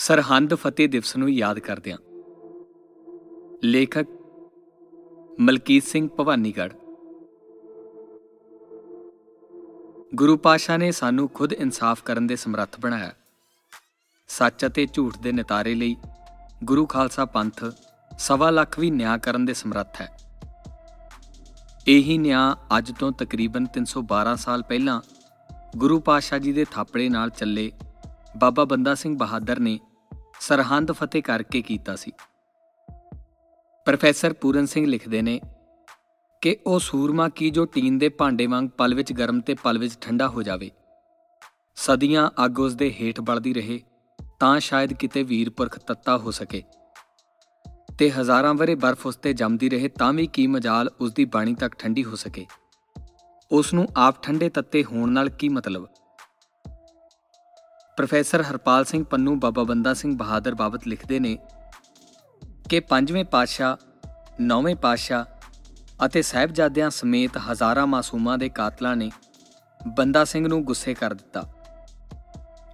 ਸਰਹੰਦ ਫਤਿਹ ਦਿਵਸ ਨੂੰ ਯਾਦ ਕਰਦਿਆਂ ਲੇਖਕ ਮਲਕੀਤ ਸਿੰਘ ਭਵਾਨੀਗੜ੍ਹ। ਗੁਰੂ ਪਾਸ਼ਾ ਨੇ ਸਾਨੂੰ ਖੁਦ ਇਨਸਾਫ ਕਰਨ ਦੇ ਸਮਰੱਥ ਬਣਾਇਆ। ਸੱਚ ਅਤੇ ਝੂਠ ਦੇ ਨਿਤਾਰੇ ਲਈ ਗੁਰੂ ਖਾਲਸਾ ਪੰਥ ਸਵਾ ਲੱਖ ਵੀ ਨਿਆਂ ਕਰਨ ਦੇ ਸਮਰੱਥ ਹੈ। ਇਹੀ ਨਿਆਂ ਅੱਜ ਤੋਂ ਤਕਰੀਬਨ 312 ਸਾਲ ਪਹਿਲਾਂ ਗੁਰੂ ਪਾਸ਼ਾ ਜੀ ਦੇ ਥਾਪੜੇ ਨਾਲ ਚੱਲੇ ਬਾਬਾ ਬੰਦਾ ਸਿੰਘ ਬਹਾਦਰ ਨੇ ਸਰਹੰਦ ਫਤਿਹ ਕਰਕੇ ਕੀਤਾ ਸੀ। ਪ੍ਰੋਫੈਸਰ ਪੂਰਨ ਸਿੰਘ ਲਿਖਦੇ ਨੇ ਕਿ ਉਹ ਸੂਰਮਾ ਕੀ ਜੋ ਟੀਨ ਦੇ ਭਾਂਡੇ ਵਾਂਗ ਪਲ ਵਿੱਚ ਗਰਮ ਤੇ ਪਲ ਵਿੱਚ ਠੰਡਾ ਹੋ ਜਾਵੇ। ਸਦੀਆਂ ਅੱਗ ਉਸ ਦੇ ਹੇਠ ਬਲਦੀ ਰਹੇ ਤਾਂ ਸ਼ਾਇਦ ਕਿਤੇ ਵੀਰਪੁਰਖ ਤੱਤਾ ਹੋ ਸਕੇ। ਤੇ ਹਜ਼ਾਰਾਂ ਵਰੇ ਬਰਫ਼ ਉਸ ਤੇ ਜੰਮਦੀ ਰਹੇ ਤਾਂ ਵੀ ਕੀ ਮਜਾਲ ਉਸ ਦੀ ਬਾਣੀ ਤੱਕ ਠੰਡੀ ਹੋ ਸਕੇ। ਉਸ ਨੂੰ ਆਪ ਠੰਡੇ ਤੱਤੇ ਹੋਣ ਨਾਲ ਕੀ ਮਤਲਬ? ਪ੍ਰੋਫੈਸਰ ਹਰਪਾਲ ਸਿੰਘ ਪੰਨੂ, ਬਾਬਾ ਬੰਦਾ ਸਿੰਘ ਬਹਾਦਰ ਬਾਬਤ ਲਿਖਦੇ ਨੇ ਕਿ ਪੰਜਵੇਂ ਪਾਤਸ਼ਾਹ, ਨੌਵੇਂ ਪਾਤਸ਼ਾਹ ਅਤੇ ਸਹਿਬਜ਼ਾਦਿਆਂ ਸਮੇਤ ਹਜ਼ਾਰਾਂ ਮਾਸੂਮਾਂ ਦੇ ਕਾਤਲਾਂ ਨੇ ਬੰਦਾ ਸਿੰਘ ਨੂੰ ਗੁੱਸੇ ਕਰ ਦਿੱਤਾ।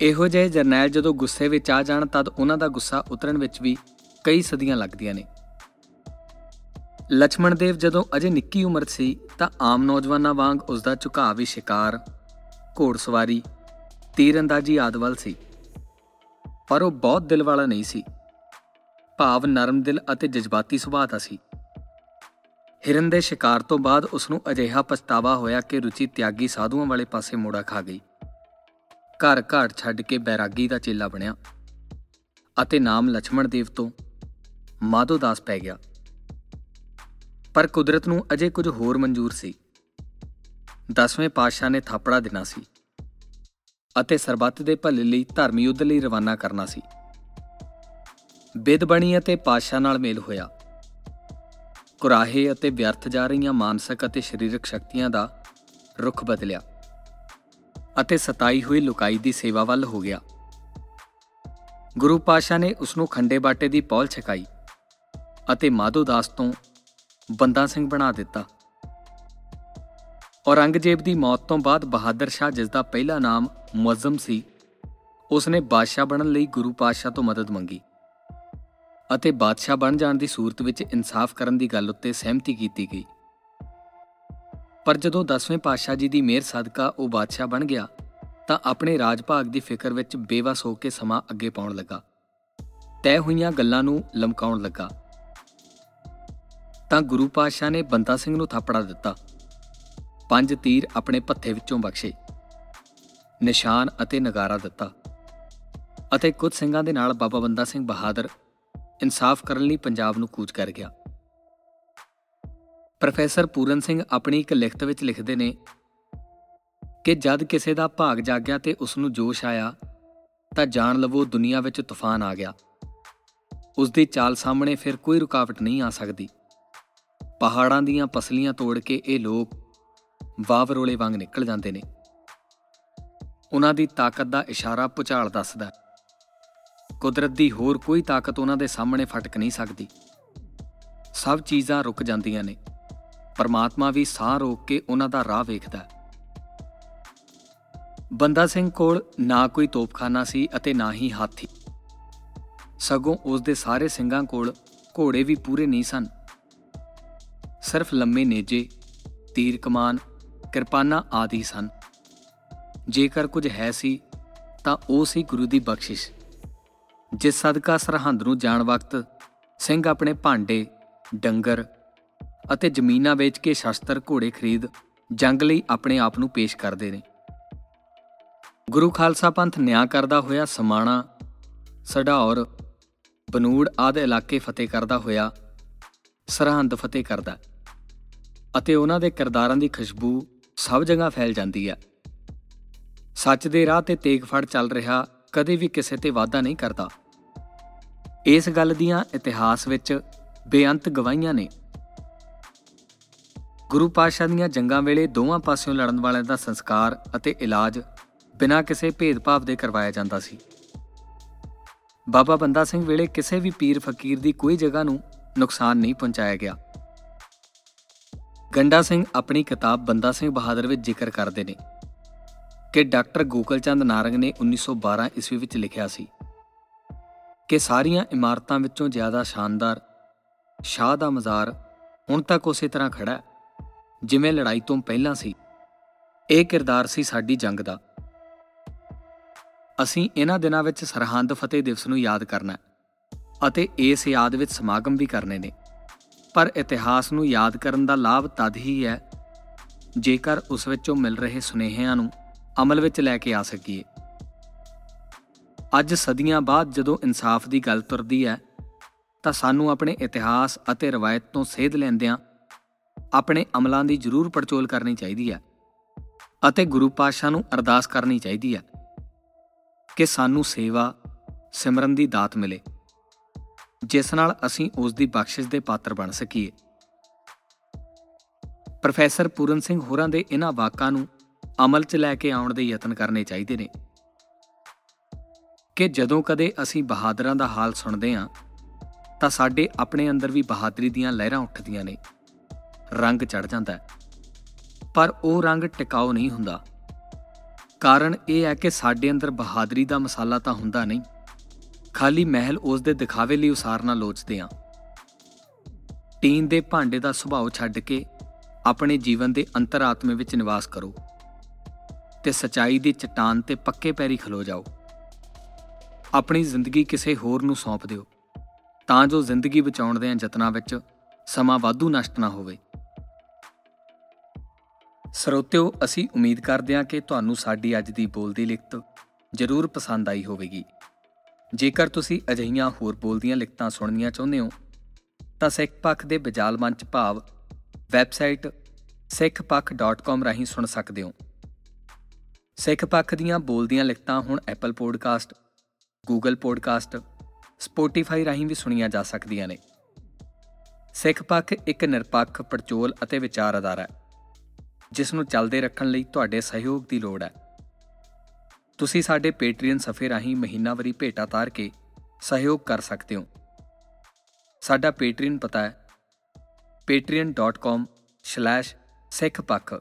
ਇਹੋ ਜਿਹੇ ਜਰਨੈਲ ਜਦੋਂ ਗੁੱਸੇ ਵਿੱਚ ਆ ਜਾਣ, ਤਦ ਉਹਨਾਂ ਦਾ ਗੁੱਸਾ ਉਤਰਨ ਵਿੱਚ ਵੀ ਕਈ ਸਦੀਆਂ ਲੱਗਦੀਆਂ ਨੇ। ਲక్ష్మణ ਦੇਵ ਜਦੋਂ ਅਜੇ ਨਿੱਕੀ ਉਮਰ ਸੀ, ਤਾਂ ਆਮ ਨੌਜਵਾਨਾਂ ਵਾਂਗ ਉਸ ਦਾ ਝੁਕਾਅ ਵੀ ਸ਼ਿਕਾਰ ਘੋੜਸਵਾਰੀ ਤੀਰਅੰਦਾਜ਼ੀ ਆਦ ਵੱਲ ਸੀ, ਪਰ ਉਹ ਬਹੁਤ ਦਿਲ ਵਾਲਾ ਨਹੀਂ ਸੀ। ਭਾਵ ਨਰਮ ਦਿਲ ਅਤੇ ਜਜ਼ਬਾਤੀ ਸੁਭਾਅ ਦਾ ਸੀ। ਹਿਰਨ ਦੇ ਸ਼ਿਕਾਰ ਤੋਂ ਬਾਅਦ ਉਸ ਨੂੰ ਅਜਿਹਾ ਪਛਤਾਵਾ ਹੋਇਆ ਕਿ ਰੁਚੀ ਤਿਆਗੀ ਸਾਧੂਆਂ ਵਾਲੇ ਪਾਸੇ ਮੋੜਾ ਖਾ ਗਈ। ਘਰ ਘਾਟ ਛੱਡ ਕੇ ਬੈਰਾਗੀ ਦਾ ਚੇਲਾ ਬਣਿਆ ਅਤੇ ਨਾਮ ਲక్ష్మణ ਦੇਵ ਤੋਂ ਮਾਧੋ ਦਾਸ ਪੈ ਗਿਆ। ਪਰ ਕੁਦਰਤ ਨੂੰ ਅਜੇ ਕੁਝ ਹੋਰ ਮਨਜ਼ੂਰ ਸੀ। 10ਵੇਂ ਪਾਤਸ਼ਾਹ ਨੇ ਥਾਪੜਾ ਦੇਣਾ ਸੀ। ਅਤੇ ਸਰਬੱਤ ਦੇ ਭਲੇ ਲਈ ਧਰਮ ਯੁੱਧ ਲਈ ਰਵਾਨਾ ਕਰਨਾ ਸੀ। ਬਿਦ ਬਣੀ ਅਤੇ ਪਾਤਸ਼ਾਹ ਨਾਲ ਮੇਲ ਹੋਇਆ। ਕੁਰਾਹੇ ਅਤੇ ਵਿਅਰਥ ਜਾ ਰਹੀਆਂ ਮਾਨਸਿਕ ਅਤੇ ਸਰੀਰਕ ਸ਼ਕਤੀਆਂ ਦਾ ਰੁਖ ਬਦਲਿਆ ਅਤੇ ਸਤਾਈ ਹੋਈ ਲੁਕਾਈ ਦੀ ਸੇਵਾ ਵੱਲ ਹੋ ਗਿਆ। ਗੁਰੂ ਪਾਸ਼ਾ ਨੇ ਉਸ ਨੂੰ ਖੰਡੇ ਬਾਟੇ ਦੀ ਪੌਲ ਛਕਾਈ ਅਤੇ ਮਾਧੋ ਦਾਸ ਤੋਂ ਬੰਦਾ ਸਿੰਘ ਬਣਾ ਦਿੱਤਾ। ਔਰੰਗਜ਼ੇਬ ਦੀ ਮੌਤ ਤੋਂ ਬਾਅਦ ਬਹਾਦਰ ਸ਼ਾਹ ਜਿਸ ਦਾ ਪਹਿਲਾ ਨਾਮ ਮੁਅੱਜ਼ਮ ਸੀ। ਉਸ ਨੇ ਬਾਦਸ਼ਾਹ ਬਣਨ ਲਈ ਗੁਰੂ ਪਾਤਸ਼ਾਹ ਤੋਂ ਮਦਦ ਮੰਗੀ ਅਤੇ ਬਾਦਸ਼ਾਹ ਬਣ ਜਾਣ ਦੀ ਸੂਰਤ ਵਿੱਚ ਇਨਸਾਫ ਕਰਨ ਦੀ ਗੱਲ ਉੱਤੇ ਸਹਿਮਤੀ ਕੀਤੀ ਗਈ। ਪਰ ਜਦੋਂ 10ਵੇਂ ਪਾਤਸ਼ਾਹ ਜੀ ਦੀ ਮਿਹਰ ਸਦਕਾ ਉਹ ਬਾਦਸ਼ਾਹ ਬਣ ਗਿਆ, ਤਾਂ ਆਪਣੇ ਰਾਜ ਭਾਗ ਦੀ ਫਿਕਰ ਵਿੱਚ ਬੇਵਸ ਹੋ ਕੇ ਸਮਾਂ ਅੱਗੇ ਪਾਉਣ ਲੱਗਾ। ਤੈਅ ਹੋਈਆਂ ਗੱਲਾਂ ਨੂੰ ਲਮਕਾਉਣ ਲੱਗਾ। ਤਾਂ ਗੁਰੂ ਪਾਤਸ਼ਾਹ ਨੇ ਬੰਦਾ ਸਿੰਘ ਨੂੰ ਥਾਪੜਾ ਦਿੱਤਾ। ਪੰਜ ਤੀਰ ਆਪਣੇ ਪੱਥੇ ਵਿੱਚੋਂ ਬਖਸ਼ੇ। ਨਿਸ਼ਾਨ ਅਤੇ ਨਗਾਰਾ ਦਿੱਤਾ ਅਤੇ ਕੁਝ ਸਿੰਘਾਂ ਦੇ ਨਾਲ ਬਾਬਾ ਬੰਦਾ ਸਿੰਘ ਬਹਾਦਰ ਇਨਸਾਫ ਕਰਨ ਲਈ ਪੰਜਾਬ ਨੂੰ ਕੂਚ ਕਰ ਗਿਆ। ਪ੍ਰੋਫੈਸਰ ਪੂਰਨ ਸਿੰਘ ਆਪਣੀ ਇੱਕ ਲਿਖਤ ਵਿੱਚ ਲਿਖਦੇ ਨੇ ਕਿ ਜਦ ਕਿਸੇ ਦਾ ਭਾਗ ਜਾਗਿਆ ਤੇ ਉਸ ਨੂੰ ਜੋਸ਼ ਆਇਆ, ਤਾਂ ਜਾਣ ਲਵੋ ਦੁਨੀਆ ਵਿੱਚ ਤੂਫਾਨ ਆ ਗਿਆ। ਉਸ ਦੀ ਚਾਲ ਸਾਹਮਣੇ ਫਿਰ ਕੋਈ ਰੁਕਾਵਟ ਨਹੀਂ ਆ ਸਕਦੀ। ਪਹਾੜਾਂ ਦੀਆਂ ਪਸਲੀਆਂ ਤੋੜ ਕੇ ਇਹ ਲੋਕ ਵਾਵਰੋਲੇ ਵਾਂਗ ਨਿਕਲ ਜਾਂਦੇ ਨੇ। ਉਹਨਾਂ ਦੀ ਤਾਕਤ ਦਾ ਇਸ਼ਾਰਾ ਪੁਚਾਲ ਦੱਸਦਾ ਕੁਦਰਤ ਦੀ ਹੋਰ ਕੋਈ ਤਾਕਤ ਉਹਨਾਂ ਦੇ ਸਾਹਮਣੇ ਫਟਕ ਨਹੀਂ ਸਕਦੀ। ਸਭ ਚੀਜ਼ਾਂ ਰੁਕ ਜਾਂਦੀਆਂ ਨੇ। ਪਰਮਾਤਮਾ ਵੀ ਸਾਹ ਰੋਕ ਕੇ ਉਹਨਾਂ ਦਾ ਰਾਹ ਵੇਖਦਾ ਹੈ। ਬੰਦਾ ਸਿੰਘ ਕੋਲ ਨਾ ਕੋਈ ਤੋਪਖਾਨਾ ਸੀ ਅਤੇ ਨਾ ਹੀ ਹਾਥੀ। ਸਗੋਂ ਉਸ ਦੇ ਸਾਰੇ ਸਿੰਘਾਂ ਕੋਲ ਘੋੜੇ ਵੀ ਪੂਰੇ ਨਹੀਂ ਸਨ। ਸਿਰਫ ਲੰਮੇ ਨੇਜੇ, ਤੀਰ ਕਮਾਨ, ਕਿਰਪਾਨਾਂ ਆਦਿ ਸਨ। ਜੇਕਰ ਕੁਝ ਹੈ ਸੀ, ਤਾਂ ਉਹ ਸੀ ਗੁਰੂ ਦੀ ਬਖਸ਼ਿਸ਼। ਜਿਸ ਸਦਕਾ ਸਰਹੰਦ ਨੂੰ ਜਾਣ ਵਕਤ ਸਿੰਘ ਆਪਣੇ ਭਾਂਡੇ, ਡੰਗਰ ਅਤੇ ਜ਼ਮੀਨਾਂ ਵੇਚ ਕੇ ਸ਼ਸਤਰ ਘੋੜੇ ਖਰੀਦ ਜੰਗ ਲਈ ਆਪਣੇ ਆਪ ਨੂੰ ਪੇਸ਼ ਕਰਦੇ ਨੇ। ਗੁਰੂ ਖਾਲਸਾ ਪੰਥ ਨਿਆਂ ਕਰਦਾ ਹੋਇਆ ਸਮਾਣਾ ਸਢੌਰ ਬਨੂੜ ਆਦਿ ਇਲਾਕੇ ਫਤਿਹ ਕਰਦਾ ਹੋਇਆ ਸਰਹੰਦ ਫਤਿਹ ਕਰਦਾ ਅਤੇ ਉਹਨਾਂ ਦੇ ਕਿਰਦਾਰਾਂ ਦੀ ਖੁਸ਼ਬੂ ਸਭ ਜਗ੍ਹਾ ਫੈਲ ਜਾਂਦੀ ਹੈ। ਸੱਚ ਦੇ ਰਾਹ ਤੇ ਤੇਗ ਫੜ ਚੱਲ ਰਿਹਾ ਕਦੇ ਵੀ ਕਿਸੇ ਤੇ ਵਾਅਦਾ ਨਹੀਂ ਕਰਦਾ। ਇਸ ਗੱਲ ਦੀਆਂ ਇਤਿਹਾਸ ਵਿੱਚ ਬੇਅੰਤ ਗਵਾਹੀਆਂ ਨੇ। ਗੁਰੂ ਪਾਤਸ਼ਾਹ ਦੀਆਂ ਜੰਗਾਂ ਵੇਲੇ ਦੋਵਾਂ ਪਾਸਿਓਂ ਲੜਨ ਵਾਲਿਆਂ ਦਾ ਸੰਸਕਾਰ ਅਤੇ ਇਲਾਜ ਬਿਨਾਂ ਕਿਸੇ ਭੇਦਭਾਵ ਦੇ ਕਰਵਾਇਆ ਜਾਂਦਾ ਸੀ। ਬਾਬਾ ਬੰਦਾ ਸਿੰਘ ਵੇਲੇ ਕਿਸੇ ਵੀ ਪੀਰ ਫਕੀਰ ਦੀ ਕੋਈ ਜਗ੍ਹਾ ਨੂੰ ਨੁਕਸਾਨ ਨਹੀਂ ਪਹੁੰਚਾਇਆ ਗਿਆ। ਗੰਡਾ ਸਿੰਘ ਆਪਣੀ ਕਿਤਾਬ ਬੰਦਾ ਸਿੰਘ ਬਹਾਦਰ ਵਿੱਚ ਜ਼ਿਕਰ ਕਰਦੇ ਨੇ। ਕਿ ਡਾਕਟਰ ਗੋਕਲਚੰਦ ਨਾਰੰਗ ਨੇ 1912 ਈਸਵੀ ਵਿੱਚ ਲਿਖਿਆ ਸੀ ਕਿ ਸਾਰੀਆਂ ਇਮਾਰਤਾਂ ਵਿੱਚੋਂ ਜ਼ਿਆਦਾ ਸ਼ਾਨਦਾਰ, ਸ਼ਾਹ ਦਾ ਮਜ਼ਾਰ ਹੁਣ ਤੱਕ ਉਸੇ ਤਰ੍ਹਾਂ ਖੜਾ ਹੈ, ਜਿਵੇਂ ਲੜਾਈ ਤੋਂ ਪਹਿਲਾਂ ਸੀ। ਇਹ ਕਿਰਦਾਰ ਸੀ ਸਾਡੀ ਜੰਗ ਦਾ। ਅਸੀਂ ਇਹਨਾਂ ਦਿਨਾਂ ਵਿੱਚ ਸਰਹੰਦ ਫਤਿਹ ਦਿਵਸ ਨੂੰ ਯਾਦ ਕਰਨਾ ਹੈ ਅਤੇ ਇਸ ਯਾਦ ਵਿੱਚ ਸਮਾਗਮ ਵੀ ਕਰਨੇ ਨੇ। ਪਰ ਇਤਿਹਾਸ ਨੂੰ ਯਾਦ ਕਰਨ ਦਾ ਲਾਭ ਤਦ ਹੀ ਹੈ ਜੇਕਰ ਉਸ ਵਿੱਚੋਂ ਮਿਲ ਰਹੇ ਸੁਨੇਹਿਆਂ ਨੂੰ ਅਮਲ ਵਿੱਚ ਲੈ ਕੇ ਆ ਸਕੀਏ। ਅੱਜ ਸਦੀਆਂ ਬਾਅਦ ਜਦੋਂ ਇਨਸਾਫ ਦੀ ਗੱਲ ਤੁਰਦੀ ਹੈ, ਤਾਂ ਸਾਨੂੰ ਆਪਣੇ ਇਤਿਹਾਸ ਅਤੇ ਰਵਾਇਤ ਤੋਂ ਸੇਧ ਲੈਂਦਿਆਂ ਆਪਣੇ ਅਮਲਾਂ ਦੀ ਜ਼ਰੂਰ ਪੜਚੋਲ ਕਰਨੀ ਚਾਹੀਦੀ ਹੈ ਅਤੇ ਗੁਰੂ ਪਾਤਸ਼ਾਹ ਨੂੰ ਅਰਦਾਸ ਕਰਨੀ ਚਾਹੀਦੀ ਹੈ ਕਿ ਸਾਨੂੰ ਸੇਵਾ, ਸਿਮਰਨ ਦੀ ਦਾਤ ਮਿਲੇ, ਜਿਸ ਨਾਲ ਅਸੀਂ ਉਸ ਦੀ ਬਖਸ਼ਿਸ਼ ਦੇ ਪਾਤਰ ਬਣ ਸਕੀਏ। ਪ੍ਰੋਫੈਸਰ ਪੂਰਨ ਸਿੰਘ ਹੋਰਾਂ ਦੇ ਇਹਨਾਂ ਵਾਕਾਂ ਨੂੰ ਅਮਲ 'ਚ ਲੈ ਕੇ ਆਉਣ ਦੇ ਯਤਨ ਕਰਨੇ ਚਾਹੀਦੇ ਨੇ। ਕਿ ਜਦੋਂ ਕਦੇ ਅਸੀਂ ਬਹਾਦਰਾਂ ਦਾ ਹਾਲ ਸੁਣਦੇ ਹਾਂ, ਤਾਂ ਸਾਡੇ ਆਪਣੇ ਅੰਦਰ ਵੀ ਬਹਾਦਰੀ ਦੀਆਂ ਲਹਿਰਾਂ ਉੱਠਦੀਆਂ ਨੇ। ਰੰਗ ਚੜ ਜਾਂਦਾ ਹੈ। ਪਰ ਉਹ ਰੰਗ ਟਿਕਾਉ ਨਹੀਂ ਹੁੰਦਾ। ਕਾਰਨ ਇਹ ਹੈ ਕਿ ਸਾਡੇ ਅੰਦਰ ਬਹਾਦਰੀ ਦਾ ਮਸਾਲਾ ਤਾਂ ਹੁੰਦਾ ਨਹੀਂ। ਖਾਲੀ ਮਹਿਲ ਉਸ ਦੇ ਦਿਖਾਵੇ ਲਈ ਉਸਾਰਨਾ ਲੋਚਦੇ ਆ ਟੀਨ ਦੇ ਭਾਂਡੇ ਦਾ ਸੁਭਾਅ ਛੱਡ ਕੇ ਆਪਣੇ ਜੀਵਨ ਦੇ ਅੰਤਰਾਤਮੇ ਵਿੱਚ ਨਿਵਾਸ ਕਰੋ। ਤੇ ਸਚਾਈ ਦੀ ਚਟਾਨ ਤੇ ਪੱਕੇ ਪੈਰੀ ਖਲੋ ਜਾਓ। ਆਪਣੀ ਜ਼ਿੰਦਗੀ ਕਿਸੇ ਹੋਰ ਨੂੰ ਸੌਂਪ ਦਿਓ। ਤਾਂ ਜੋ ਜ਼ਿੰਦਗੀ ਬਚਾਉਣ ਦੇ ਯਤਨਾਂ ਵਿੱਚ ਸਮਾਂ ਵਾਧੂ ਨਸ਼ਟ ਨਾ ਹੋਵੇ। ਸਰੋਤਿਓ, ਅਸੀਂ ਉਮੀਦ ਕਰਦੇ ਹਾਂ ਕਿ ਤੁਹਾਨੂੰ ਸਾਡੀ ਅੱਜ ਦੀ ਬੋਲਦੀ ਲਿਖਤ ਜ਼ਰੂਰ ਪਸੰਦ ਆਈ ਹੋਵੇਗੀ। ਜੇਕਰ ਤੁਸੀਂ ਅਜਿਹੀਆਂ ਹੋਰ ਬੋਲਦੀਆਂ ਲਿਖਤਾਂ ਸੁਣਨੀਆਂ ਚਾਹੁੰਦੇ ਹੋ, ਤਾਂ ਸਿੱਖ ਪੱਖ ਦੇ ਬਜਾਲ ਮੰਚ ਭਾਵ ਵੈਬਸਾਈਟ sikhpakh.com ਰਾਹੀਂ ਸੁਣ ਸਕਦੇ ਹੋ। ਸਿੱਖ ਪੱਖ ਦੀਆਂ ਬੋਲਦੀਆਂ ਲਿਖਤਾਂ ਹੁਣ Apple podcast Google podcast Spotify ਰਾਹੀਂ ਵੀ ਸੁਣੀਆਂ ਜਾ ਸਕਦੀਆਂ ਨੇ। ਸਿੱਖ ਪੱਖ ਇੱਕ ਨਿਰਪੱਖ ਪੜਚੋਲ ਅਤੇ ਵਿਚਾਰ ਅਦਾਰਾ ਹੈ ਜਿਸ ਨੂੰ ਚੱਲਦੇ ਰੱਖਣ ਲਈ ਤੁਹਾਡੇ ਸਹਿਯੋਗ ਦੀ ਲੋੜ ਹੈ। ਤੁਸੀਂ ਸਾਡੇ ਪੇਟਰੀਅਨ ਸਫੇ ਰਾਹੀਂ ਮਹੀਨਾਵਾਰੀ ਭੇਟਾ ਤਾਰ ਕੇ ਸਹਿਯੋਗ ਕਰ ਸਕਦੇ ਹੋ। ਸਾਡਾ ਪੇਟਰੀਅਨ ਪਤਾ ਹੈ patreon.com/sikhpakh